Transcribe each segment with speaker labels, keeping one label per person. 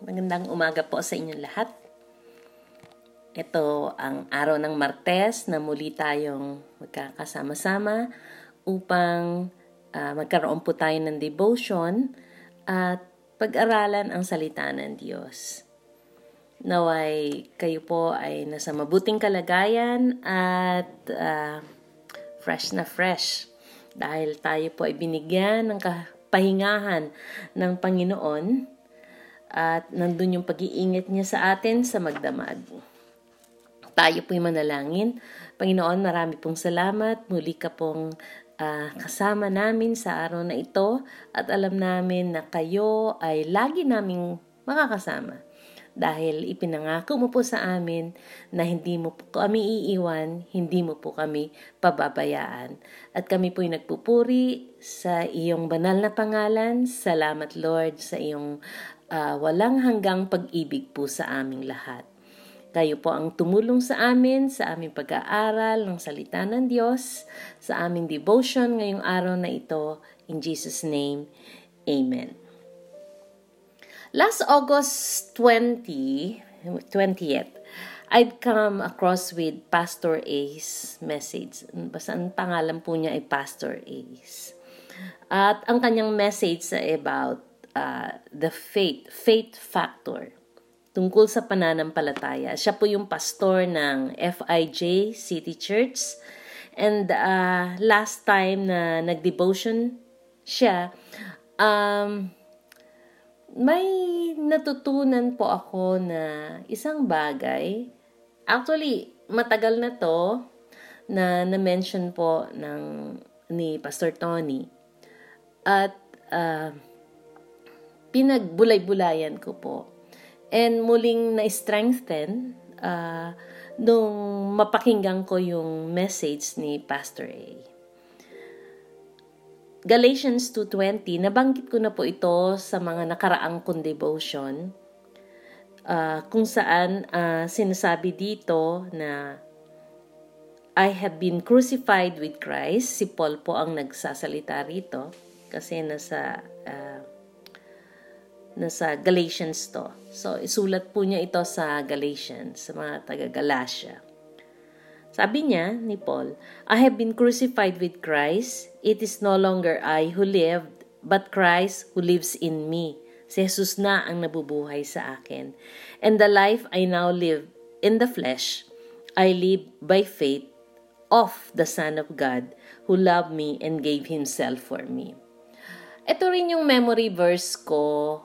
Speaker 1: Magandang umaga po sa inyong lahat. Ito ang araw ng Martes na muli tayong magkakasama-sama upang uh, magkaroon po tayo ng devotion at pag-aralan ang salita ng Diyos. Naway kayo po ay nasa mabuting kalagayan at uh, fresh na fresh dahil tayo po ay binigyan ng kapahingahan ng Panginoon at nandun yung pag-iingat niya sa atin sa magdamag. Tayo po'y manalangin. Panginoon, marami pong salamat. Muli ka pong uh, kasama namin sa araw na ito at alam namin na kayo ay lagi naming makakasama dahil ipinangako mo po sa amin na hindi mo po kami iiwan, hindi mo po kami pababayaan. At kami po'y nagpupuri sa iyong banal na pangalan. Salamat Lord sa iyong uh, walang hanggang pag-ibig po sa aming lahat. Kayo po ang tumulong sa amin sa aming pag-aaral ng salita ng Diyos, sa aming devotion ngayong araw na ito. In Jesus' name, Amen. Last August 20, 20th, I'd come across with Pastor A's message. Basta ang pangalan po niya ay Pastor A's. At ang kanyang message ay about uh, the faith, faith factor tungkol sa pananampalataya. Siya po yung pastor ng FIJ City Church. And uh, last time na nag-devotion siya, um, may natutunan po ako na isang bagay. Actually, matagal na to na na-mention po ng ni Pastor Tony. At uh, pinagbulay-bulayan ko po. And muling na-strengthen uh, nung mapakinggan ko yung message ni Pastor A. Galatians 2.20, nabanggit ko na po ito sa mga nakaraang kong devotion uh, kung saan uh, sinasabi dito na I have been crucified with Christ. Si Paul po ang nagsasalita rito kasi nasa uh, nasa Galatians to. So, isulat po niya ito sa Galatians, sa mga taga-Galatia. Sabi niya ni Paul, I have been crucified with Christ. It is no longer I who live, but Christ who lives in me. Si Jesus na ang nabubuhay sa akin. And the life I now live in the flesh, I live by faith of the Son of God who loved me and gave Himself for me. Ito rin yung memory verse ko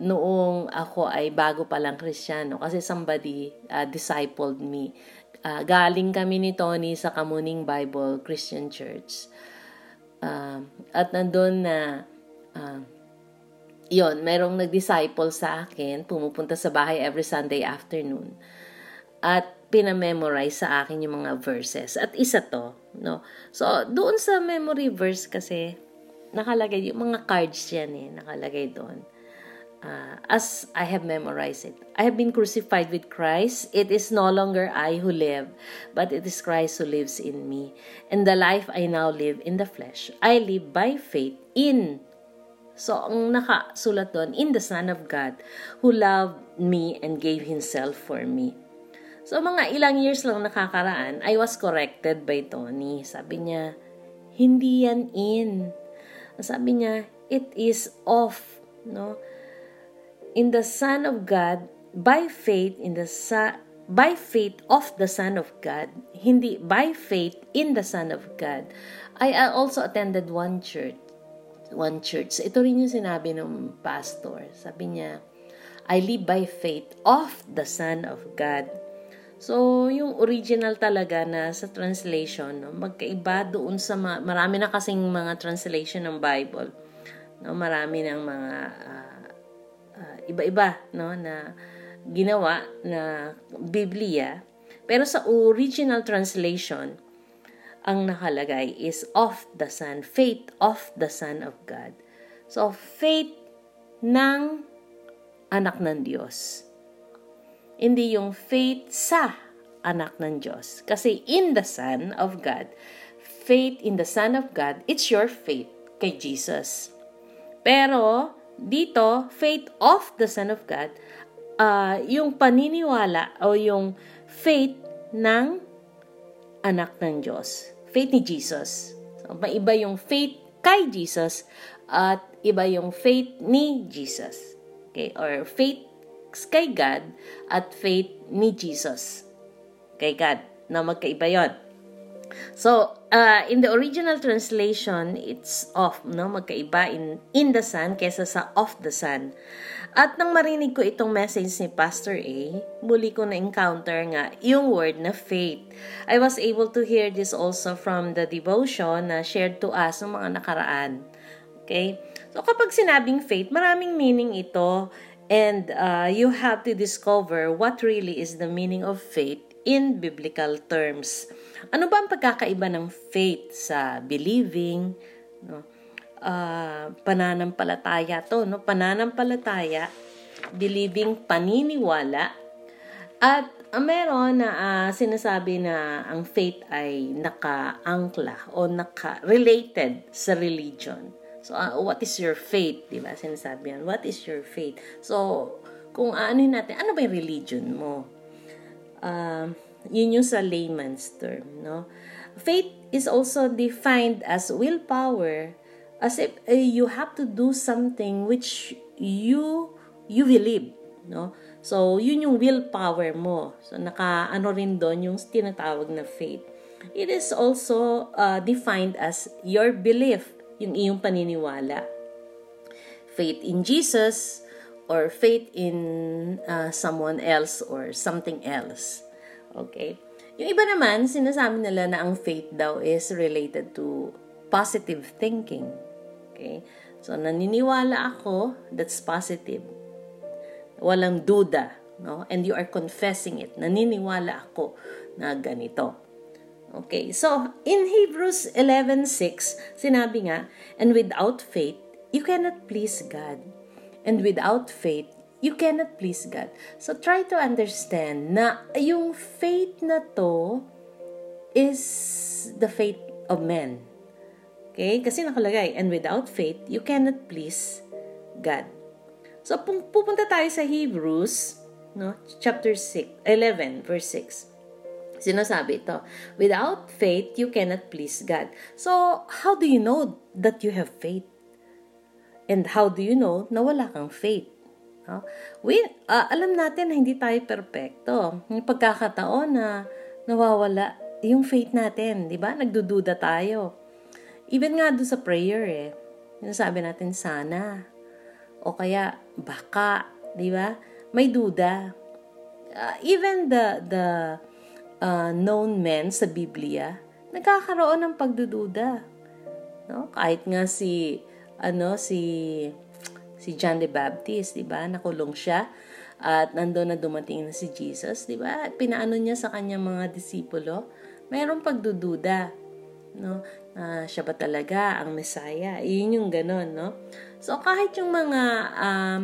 Speaker 1: noong ako ay bago pa lang Kristiyano kasi somebody uh, discipled me. Uh, galing kami ni Tony sa Kamuning Bible Christian Church. Uh, at nandun na uh, yon merong nag-disciple sa akin, pumupunta sa bahay every Sunday afternoon. At pinamemorize sa akin yung mga verses. At isa to, no? So, doon sa memory verse kasi, nakalagay, yung mga cards yan eh, nakalagay doon uh, as I have memorized it. I have been crucified with Christ. It is no longer I who live, but it is Christ who lives in me. And the life I now live in the flesh, I live by faith in. So, ang nakasulat doon, in the Son of God, who loved me and gave Himself for me. So, mga ilang years lang nakakaraan, I was corrected by Tony. Sabi niya, hindi yan in. Sabi niya, it is off. No? In the Son of God by faith in the Son by faith of the Son of God, hindi by faith in the Son of God. I also attended one church. One church. Ito rin yung sinabi ng pastor. Sabi niya, I live by faith of the Son of God. So, yung original talaga na sa translation, no, magkaiba doon sa ma- marami na kasing mga translation ng Bible. No, marami ng mga uh, uh, iba-iba no na ginawa na Biblia pero sa original translation ang nakalagay is of the Son, faith of the Son of God. So, faith ng anak ng Diyos. Hindi yung faith sa anak ng Diyos. Kasi in the Son of God, faith in the Son of God, it's your faith kay Jesus. Pero, dito, faith of the Son of God, uh, yung paniniwala o yung faith ng anak ng Diyos. Faith ni Jesus. So, maiba yung faith kay Jesus at iba yung faith ni Jesus. Okay? Or faith kay God at faith ni Jesus. Kay God. Na magkaiba yon. So, uh, in the original translation, it's off, no? Magkaiba in, in the sun kesa sa off the sun. At nang marinig ko itong message ni Pastor A, muli ko na-encounter nga yung word na faith. I was able to hear this also from the devotion na shared to us ng mga nakaraan. Okay? So kapag sinabing faith, maraming meaning ito and uh, you have to discover what really is the meaning of faith in biblical terms. Ano ba ang pagkakaiba ng faith sa believing, no? uh, pananampalataya to, no? Pananampalataya, believing paniniwala, at uh, meron na uh, sinasabi na ang faith ay naka-angkla o naka-related sa religion. So, uh, what is your faith? Di ba? Sinasabi yan. What is your faith? So, kung ano natin, ano ba yung religion mo? Uh, yun yung sa layman's term, no? Faith is also defined as willpower as if uh, you have to do something which you you believe, no? So, yun yung willpower mo. So, naka, ano rin doon yung tinatawag na faith. It is also uh, defined as your belief, yung iyong paniniwala. Faith in Jesus or faith in uh, someone else or something else. Okay? Yung iba naman, sinasabi nila na ang faith daw is related to positive thinking. Okay? So, naniniwala ako, that's positive. Walang duda. No? And you are confessing it. Naniniwala ako na ganito. Okay, so in Hebrews 11:6, sinabi nga, and without faith, you cannot please God. And without faith, you cannot please God. So try to understand na yung faith na to is the faith of men. Okay? Kasi nakalagay, and without faith, you cannot please God. So, pupunta tayo sa Hebrews, no? chapter 6, 11, verse 6. Sinasabi ito, without faith, you cannot please God. So, how do you know that you have faith? And how do you know na wala kang faith? No? We, uh, alam natin na hindi tayo perpekto. Yung pagkakataon na nawawala yung faith natin, di ba? Nagdududa tayo. Even nga doon sa prayer eh, sinasabi natin sana. O kaya, baka, di ba? May duda. Uh, even the, the uh, known men sa Biblia, nagkakaroon ng pagdududa. No? Kahit nga si, ano, si, si John the Baptist, di ba? Nakulong siya. At nandoon na dumating na si Jesus, di ba? Pinaano niya sa kanyang mga disipulo. Mayroong pagdududa. No? uh, siya ba talaga ang Messiah? Yun yung ganun, no? So, kahit yung mga um,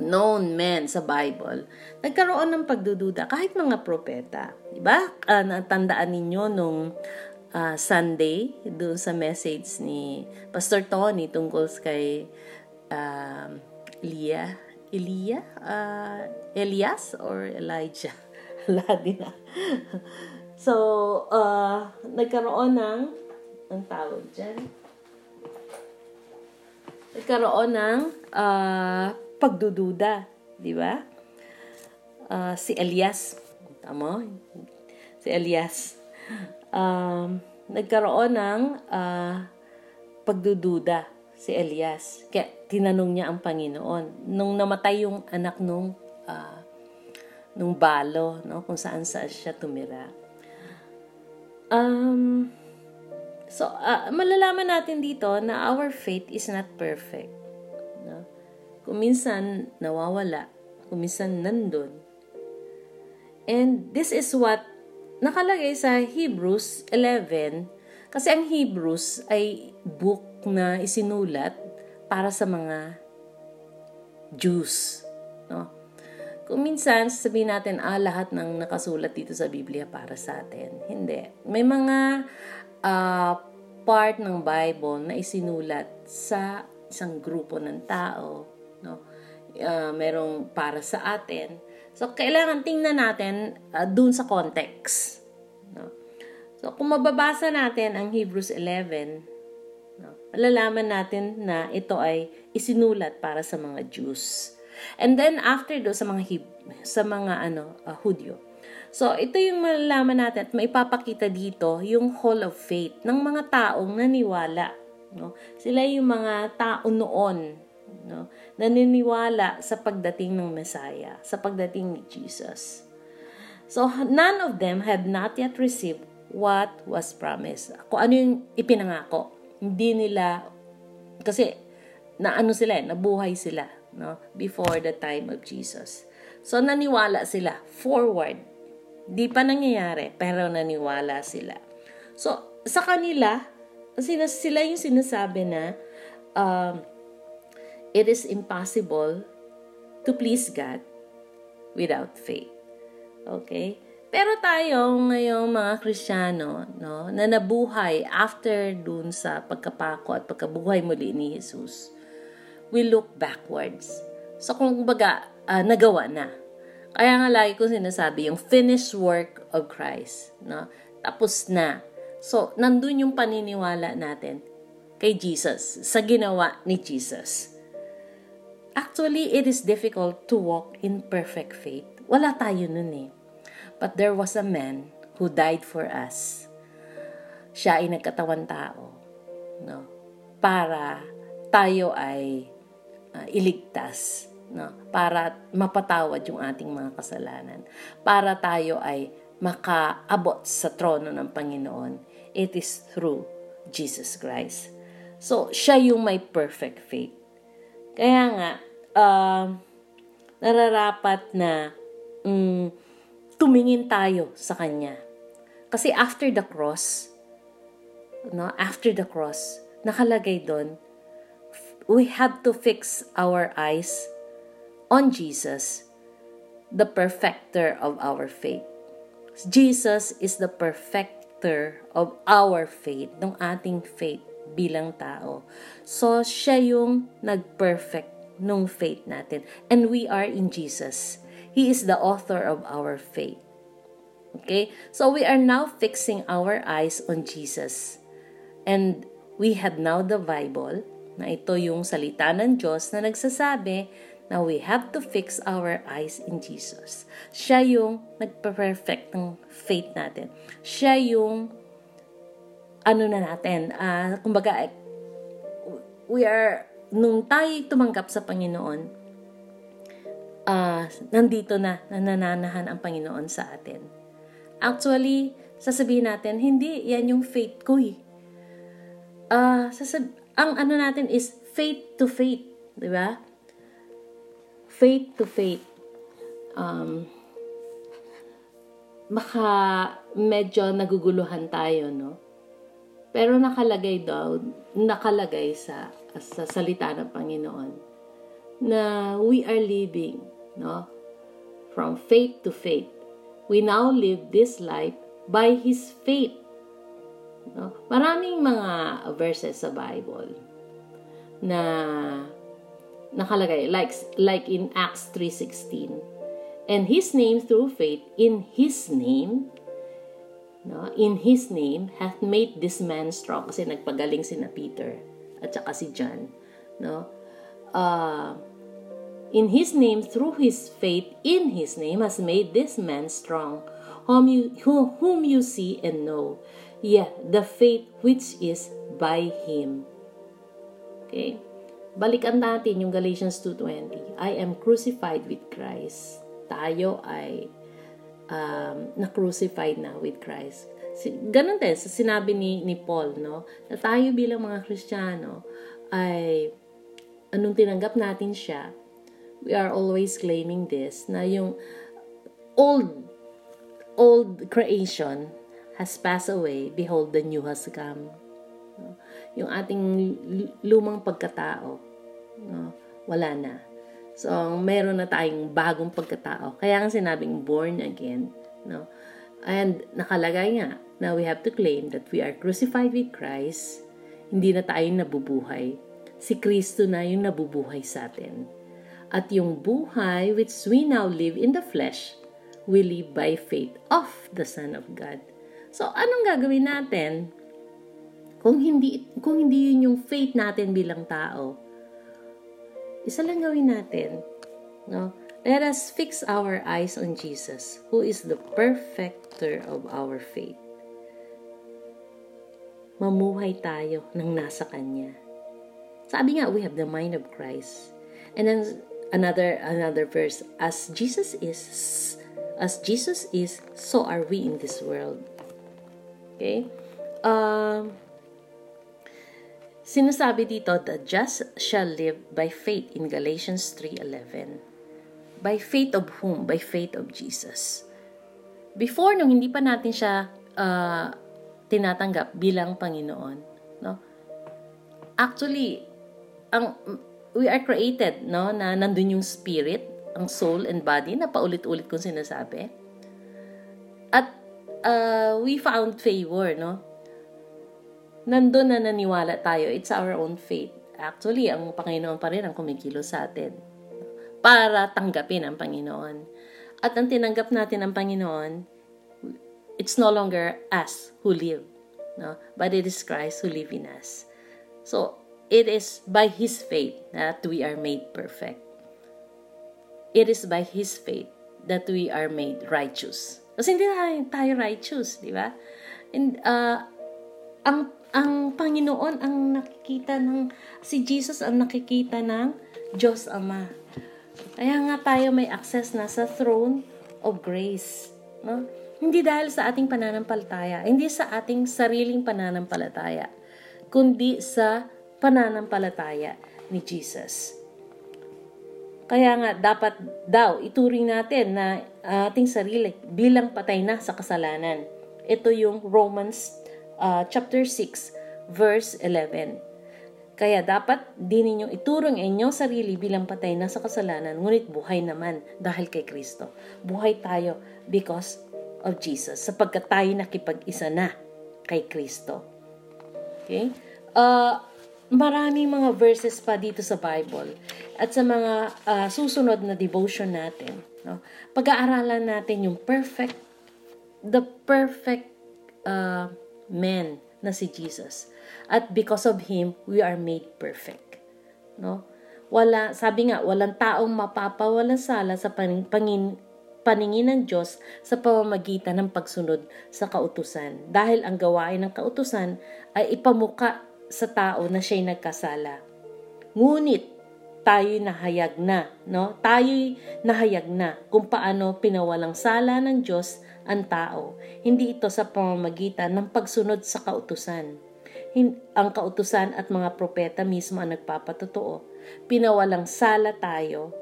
Speaker 1: known men sa Bible, nagkaroon ng pagdududa, kahit mga propeta. Diba? Uh, natandaan ninyo nung uh, Sunday, doon sa message ni Pastor Tony tungkol kay uh, Elia, Elia? Uh, Elias or Elijah? Wala din So, uh, nagkaroon ng ang tawag dyan. Nagkaroon ng uh, pagdududa, di ba? Uh, si Elias, tama? Si Elias. Um, nagkaroon ng uh, pagdududa si Elias. Kaya tinanong niya ang Panginoon. Nung namatay yung anak nung uh, nung balo, no, kung saan saan siya tumira. Um, So, uh, malalaman natin dito na our faith is not perfect. No? Kung minsan nawawala, kung minsan nandun. And this is what nakalagay sa Hebrews 11 kasi ang Hebrews ay book na isinulat para sa mga Jews. No? Kung minsan, sasabihin natin, ah, lahat ng nakasulat dito sa Biblia para sa atin. Hindi. May mga uh, part ng Bible na isinulat sa isang grupo ng tao, no? Uh, merong para sa atin. So, kailangan tingnan natin uh, dun sa context. No? So, kung mababasa natin ang Hebrews 11, no, malalaman natin na ito ay isinulat para sa mga Jews. And then, after do sa mga Heb- sa mga ano, uh, Hudyo. So, ito yung malalaman natin at maipapakita dito yung hall of faith ng mga taong naniwala. No? Sila yung mga tao noon no? naniniwala sa pagdating ng Messiah, sa pagdating ni Jesus. So, none of them had not yet received what was promised. Kung ano yung ipinangako. Hindi nila, kasi na ano sila, eh, nabuhay sila no? before the time of Jesus. So, naniwala sila forward. Di pa nangyayari, pero naniwala sila. So, sa kanila, sila yung sinasabi na um, it is impossible to please God without faith. Okay? Pero tayo ngayong mga Kristiyano, no, na nabuhay after dun sa pagkapako at pagkabuhay muli ni Jesus, we look backwards. So kung baga, uh, nagawa na. Kaya nga lagi ko sinasabi, yung finished work of Christ. No? Tapos na. So, nandun yung paniniwala natin kay Jesus, sa ginawa ni Jesus. Actually, it is difficult to walk in perfect faith. Wala tayo nun eh. But there was a man who died for us. Siya ay nagkatawan tao. No? Para tayo ay uh, iligtas. No? Para mapatawad yung ating mga kasalanan. Para tayo ay makaabot sa trono ng Panginoon. It is through Jesus Christ. So, siya yung may perfect faith. Kaya nga, uh, nararapat na um, tumingin tayo sa Kanya. Kasi after the cross, no, after the cross, nakalagay doon, we have to fix our eyes on Jesus, the perfecter of our faith. Jesus is the perfecter of our faith, ng ating faith bilang tao. So, siya yung nag-perfect nung faith natin. And we are in Jesus. He is the author of our faith. Okay? So, we are now fixing our eyes on Jesus. And we have now the Bible, na ito yung salita ng Diyos na nagsasabi na we have to fix our eyes in Jesus. Siya yung nagpa-perfect ng faith natin. Siya yung ano na natin, uh, kumbaga, we are, nung tayo tumanggap sa Panginoon, uh, nandito na, nananahan ang Panginoon sa atin. Actually, sasabihin natin, hindi, yan yung faith ko eh. Uh, sasab- ang ano natin is faith to faith, di ba? Faith to faith. Um, baka medyo naguguluhan tayo, no? Pero nakalagay daw, nakalagay sa, sa salita ng Panginoon na we are living, no? From faith to faith. We now live this life by His faith. No? Maraming mga verses sa Bible na nakalagay like like in Acts 3:16 and his name through faith in his name no, in His name hath made this man strong. Kasi nagpagaling si na Peter at saka si John. No? Uh, in His name, through His faith in His name, has made this man strong, whom you, whom you see and know. Yeah, the faith which is by Him. Okay? Balikan natin yung Galatians 2.20. I am crucified with Christ. Tayo ay um, na-crucified na with Christ. Ganon din sa sinabi ni, ni Paul, no? Na tayo bilang mga Kristiyano ay anong tinanggap natin siya, we are always claiming this, na yung old old creation has passed away, behold, the new has come. No? Yung ating lumang pagkatao, no? wala na So, meron na tayong bagong pagkatao. Kaya ang sinabing born again, no? And nakalagay nga na we have to claim that we are crucified with Christ. Hindi na tayo nabubuhay. Si Kristo na yung nabubuhay sa atin. At yung buhay which we now live in the flesh, we live by faith of the Son of God. So, anong gagawin natin? Kung hindi, kung hindi yun yung faith natin bilang tao, isa lang gawin natin. No? Let us fix our eyes on Jesus, who is the perfecter of our faith. Mamuhay tayo ng nasa Kanya. Sabi nga, we have the mind of Christ. And then another another verse as Jesus is as Jesus is so are we in this world okay um sinasabi dito the just shall live by faith in Galatians 3:11 by faith of whom? By faith of Jesus. Before nung hindi pa natin siya uh, tinatanggap bilang Panginoon no? Actually ang we are created, no, na nandun yung spirit, ang soul and body na paulit-ulit kong sinasabi. At uh, we found favor, no? Nandun na naniwala tayo. It's our own faith. Actually, ang Panginoon pa rin ang kumikilo sa atin para tanggapin ang Panginoon. At ang tinanggap natin ng Panginoon, it's no longer us who live, no? but it is Christ who live in us. So, It is by His faith that we are made perfect. It is by His faith that we are made righteous. Kasi hindi tayo, tayo righteous, di ba? And, uh, ang, ang Panginoon ang nakikita ng, si Jesus ang nakikita ng Diyos Ama. Kaya nga tayo may access na sa throne of grace. No? Hindi dahil sa ating pananampalataya, hindi sa ating sariling pananampalataya, kundi sa pananampalataya ni Jesus. Kaya nga, dapat daw ituring natin na ating sarili bilang patay na sa kasalanan. Ito yung Romans uh, chapter 6, verse 11. Kaya dapat din ninyong iturong inyong sarili bilang patay na sa kasalanan, ngunit buhay naman dahil kay Kristo. Buhay tayo because of Jesus, sapagkat tayo nakipag-isa na kay Kristo. Okay? Uh, maraming mga verses pa dito sa Bible at sa mga uh, susunod na devotion natin. No? Pag-aaralan natin yung perfect, the perfect uh, man na si Jesus. At because of Him, we are made perfect. No? Wala, sabi nga, walang taong mapapawalan sala sa paning, pangin, paningin ng Diyos sa pamamagitan ng pagsunod sa kautusan. Dahil ang gawain ng kautusan ay ipamuka sa tao na siya'y nagkasala. Ngunit, tayo nahayag na, no? Tayo'y nahayag na kung paano pinawalang sala ng Diyos ang tao. Hindi ito sa pamamagitan ng pagsunod sa kautusan. Ang kautusan at mga propeta mismo ang nagpapatotoo. Pinawalang sala tayo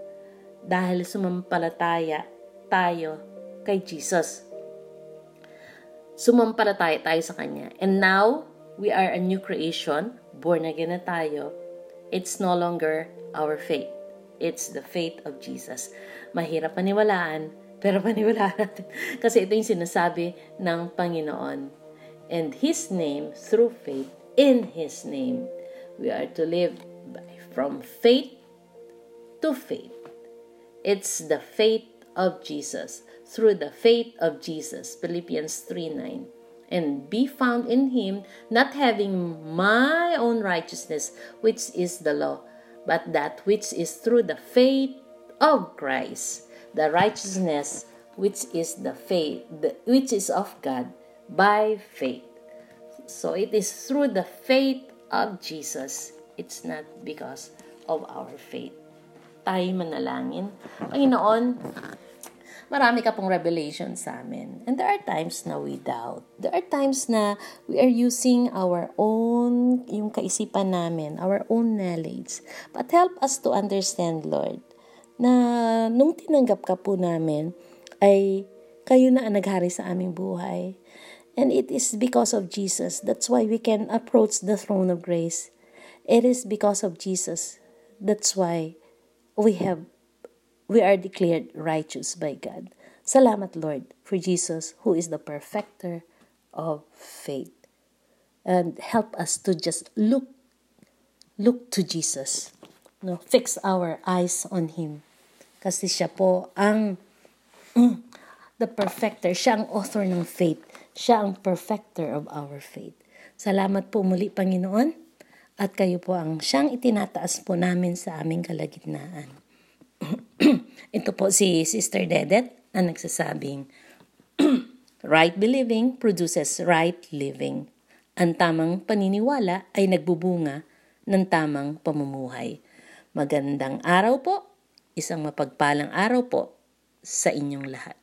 Speaker 1: dahil sumampalataya tayo kay Jesus. Sumampalataya tayo sa Kanya. And now, we are a new creation, born again na tayo, it's no longer our faith. It's the faith of Jesus. Mahirap paniwalaan, pero paniwalaan natin. Kasi ito yung sinasabi ng Panginoon. And His name, through faith, in His name, we are to live by, from faith to faith. It's the faith of Jesus. Through the faith of Jesus. Philippians 3 9 and be found in him, not having my own righteousness, which is the law, but that which is through the faith of Christ, the righteousness which is the faith, which is of God by faith. So it is through the faith of Jesus. It's not because of our faith. Tayo manalangin. Panginoon, marami ka pong revelation sa amin. And there are times na we doubt. There are times na we are using our own, yung kaisipan namin, our own knowledge. But help us to understand, Lord, na nung tinanggap ka po namin, ay kayo na ang naghari sa aming buhay. And it is because of Jesus. That's why we can approach the throne of grace. It is because of Jesus. That's why we have we are declared righteous by God. Salamat, Lord, for Jesus, who is the perfecter of faith. And help us to just look, look to Jesus. No, fix our eyes on Him. Kasi siya po ang mm, the perfecter. Siya ang author ng faith. Siya ang perfecter of our faith. Salamat po muli, Panginoon. At kayo po ang siyang itinataas po namin sa aming kalagitnaan. Ito po si Sister Dedet na nagsasabing, right believing produces right living. Ang tamang paniniwala ay nagbubunga ng tamang pamumuhay. Magandang araw po, isang mapagpalang araw po sa inyong lahat.